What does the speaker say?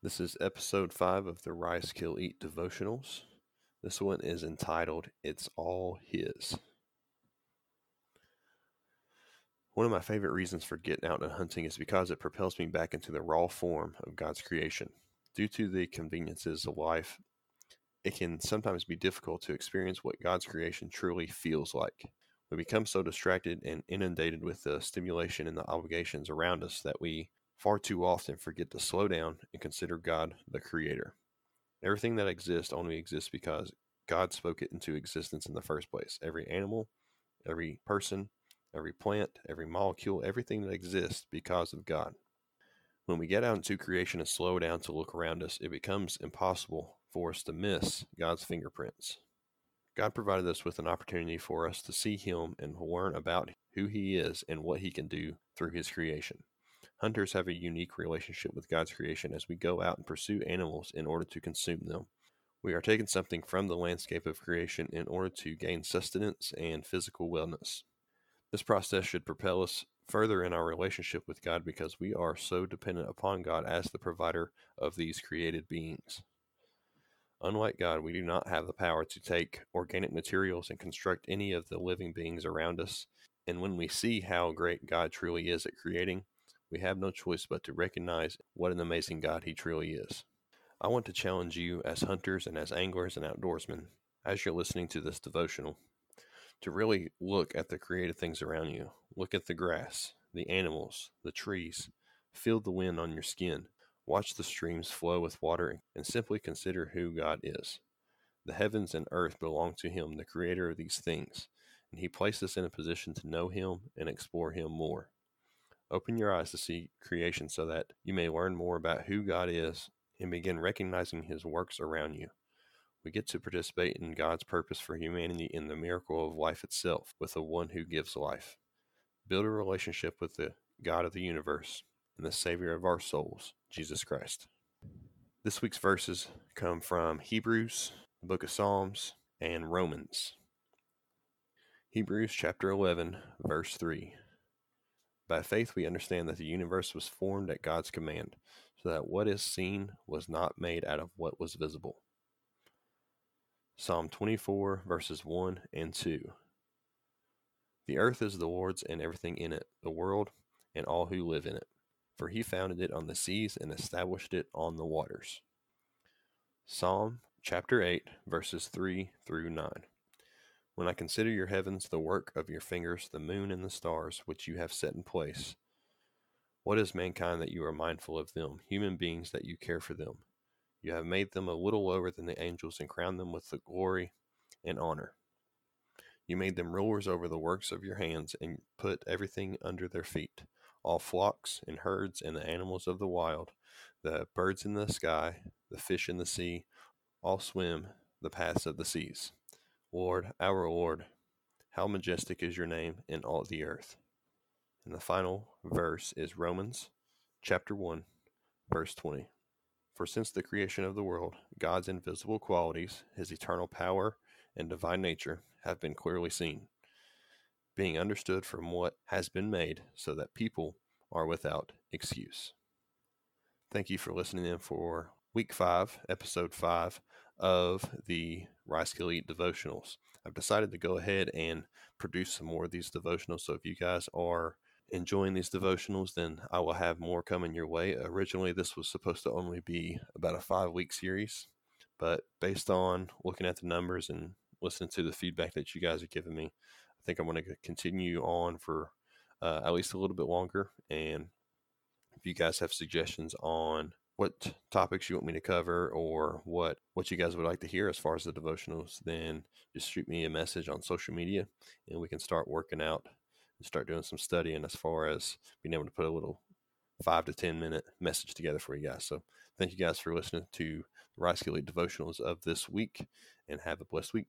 This is episode five of the Rise Kill Eat devotionals. This one is entitled It's All His. One of my favorite reasons for getting out and hunting is because it propels me back into the raw form of God's creation. Due to the conveniences of life, it can sometimes be difficult to experience what God's creation truly feels like. We become so distracted and inundated with the stimulation and the obligations around us that we far too often forget to slow down and consider God the creator. Everything that exists only exists because God spoke it into existence in the first place. Every animal, every person, every plant, every molecule, everything that exists because of God. When we get out into creation and slow down to look around us, it becomes impossible for us to miss God's fingerprints. God provided us with an opportunity for us to see Him and learn about who He is and what He can do through His creation. Hunters have a unique relationship with God's creation as we go out and pursue animals in order to consume them. We are taking something from the landscape of creation in order to gain sustenance and physical wellness. This process should propel us further in our relationship with God because we are so dependent upon God as the provider of these created beings. Unlike God, we do not have the power to take organic materials and construct any of the living beings around us. And when we see how great God truly is at creating, we have no choice but to recognize what an amazing God He truly is. I want to challenge you as hunters and as anglers and outdoorsmen, as you're listening to this devotional, to really look at the created things around you. Look at the grass, the animals, the trees. Feel the wind on your skin. Watch the streams flow with water and simply consider who God is. The heavens and earth belong to Him, the creator of these things, and He placed us in a position to know Him and explore Him more. Open your eyes to see creation so that you may learn more about who God is and begin recognizing his works around you. We get to participate in God's purpose for humanity in the miracle of life itself with the one who gives life. Build a relationship with the God of the universe and the Savior of our souls, Jesus Christ. This week's verses come from Hebrews, the book of Psalms, and Romans. Hebrews chapter 11, verse 3. By faith, we understand that the universe was formed at God's command, so that what is seen was not made out of what was visible. Psalm 24, verses 1 and 2. The earth is the Lord's and everything in it, the world and all who live in it. For he founded it on the seas and established it on the waters. Psalm chapter 8, verses 3 through 9. When I consider your heavens, the work of your fingers, the moon and the stars, which you have set in place, what is mankind that you are mindful of them, human beings that you care for them? You have made them a little lower than the angels and crowned them with the glory and honor. You made them rulers over the works of your hands and put everything under their feet all flocks and herds and the animals of the wild, the birds in the sky, the fish in the sea, all swim the paths of the seas. Lord, our Lord, how majestic is your name in all the earth. And the final verse is Romans chapter 1, verse 20. For since the creation of the world, God's invisible qualities, his eternal power and divine nature, have been clearly seen, being understood from what has been made, so that people are without excuse. Thank you for listening in for week five, episode five of the Rise Kill Eat devotionals. I've decided to go ahead and produce some more of these devotionals. So if you guys are enjoying these devotionals, then I will have more coming your way. Originally, this was supposed to only be about a five week series, but based on looking at the numbers and listening to the feedback that you guys are giving me, I think I'm going to continue on for uh, at least a little bit longer. And if you guys have suggestions on what topics you want me to cover or what what you guys would like to hear as far as the devotionals, then just shoot me a message on social media and we can start working out and start doing some studying as far as being able to put a little five to ten minute message together for you guys. So thank you guys for listening to the Kill Eat devotionals of this week and have a blessed week.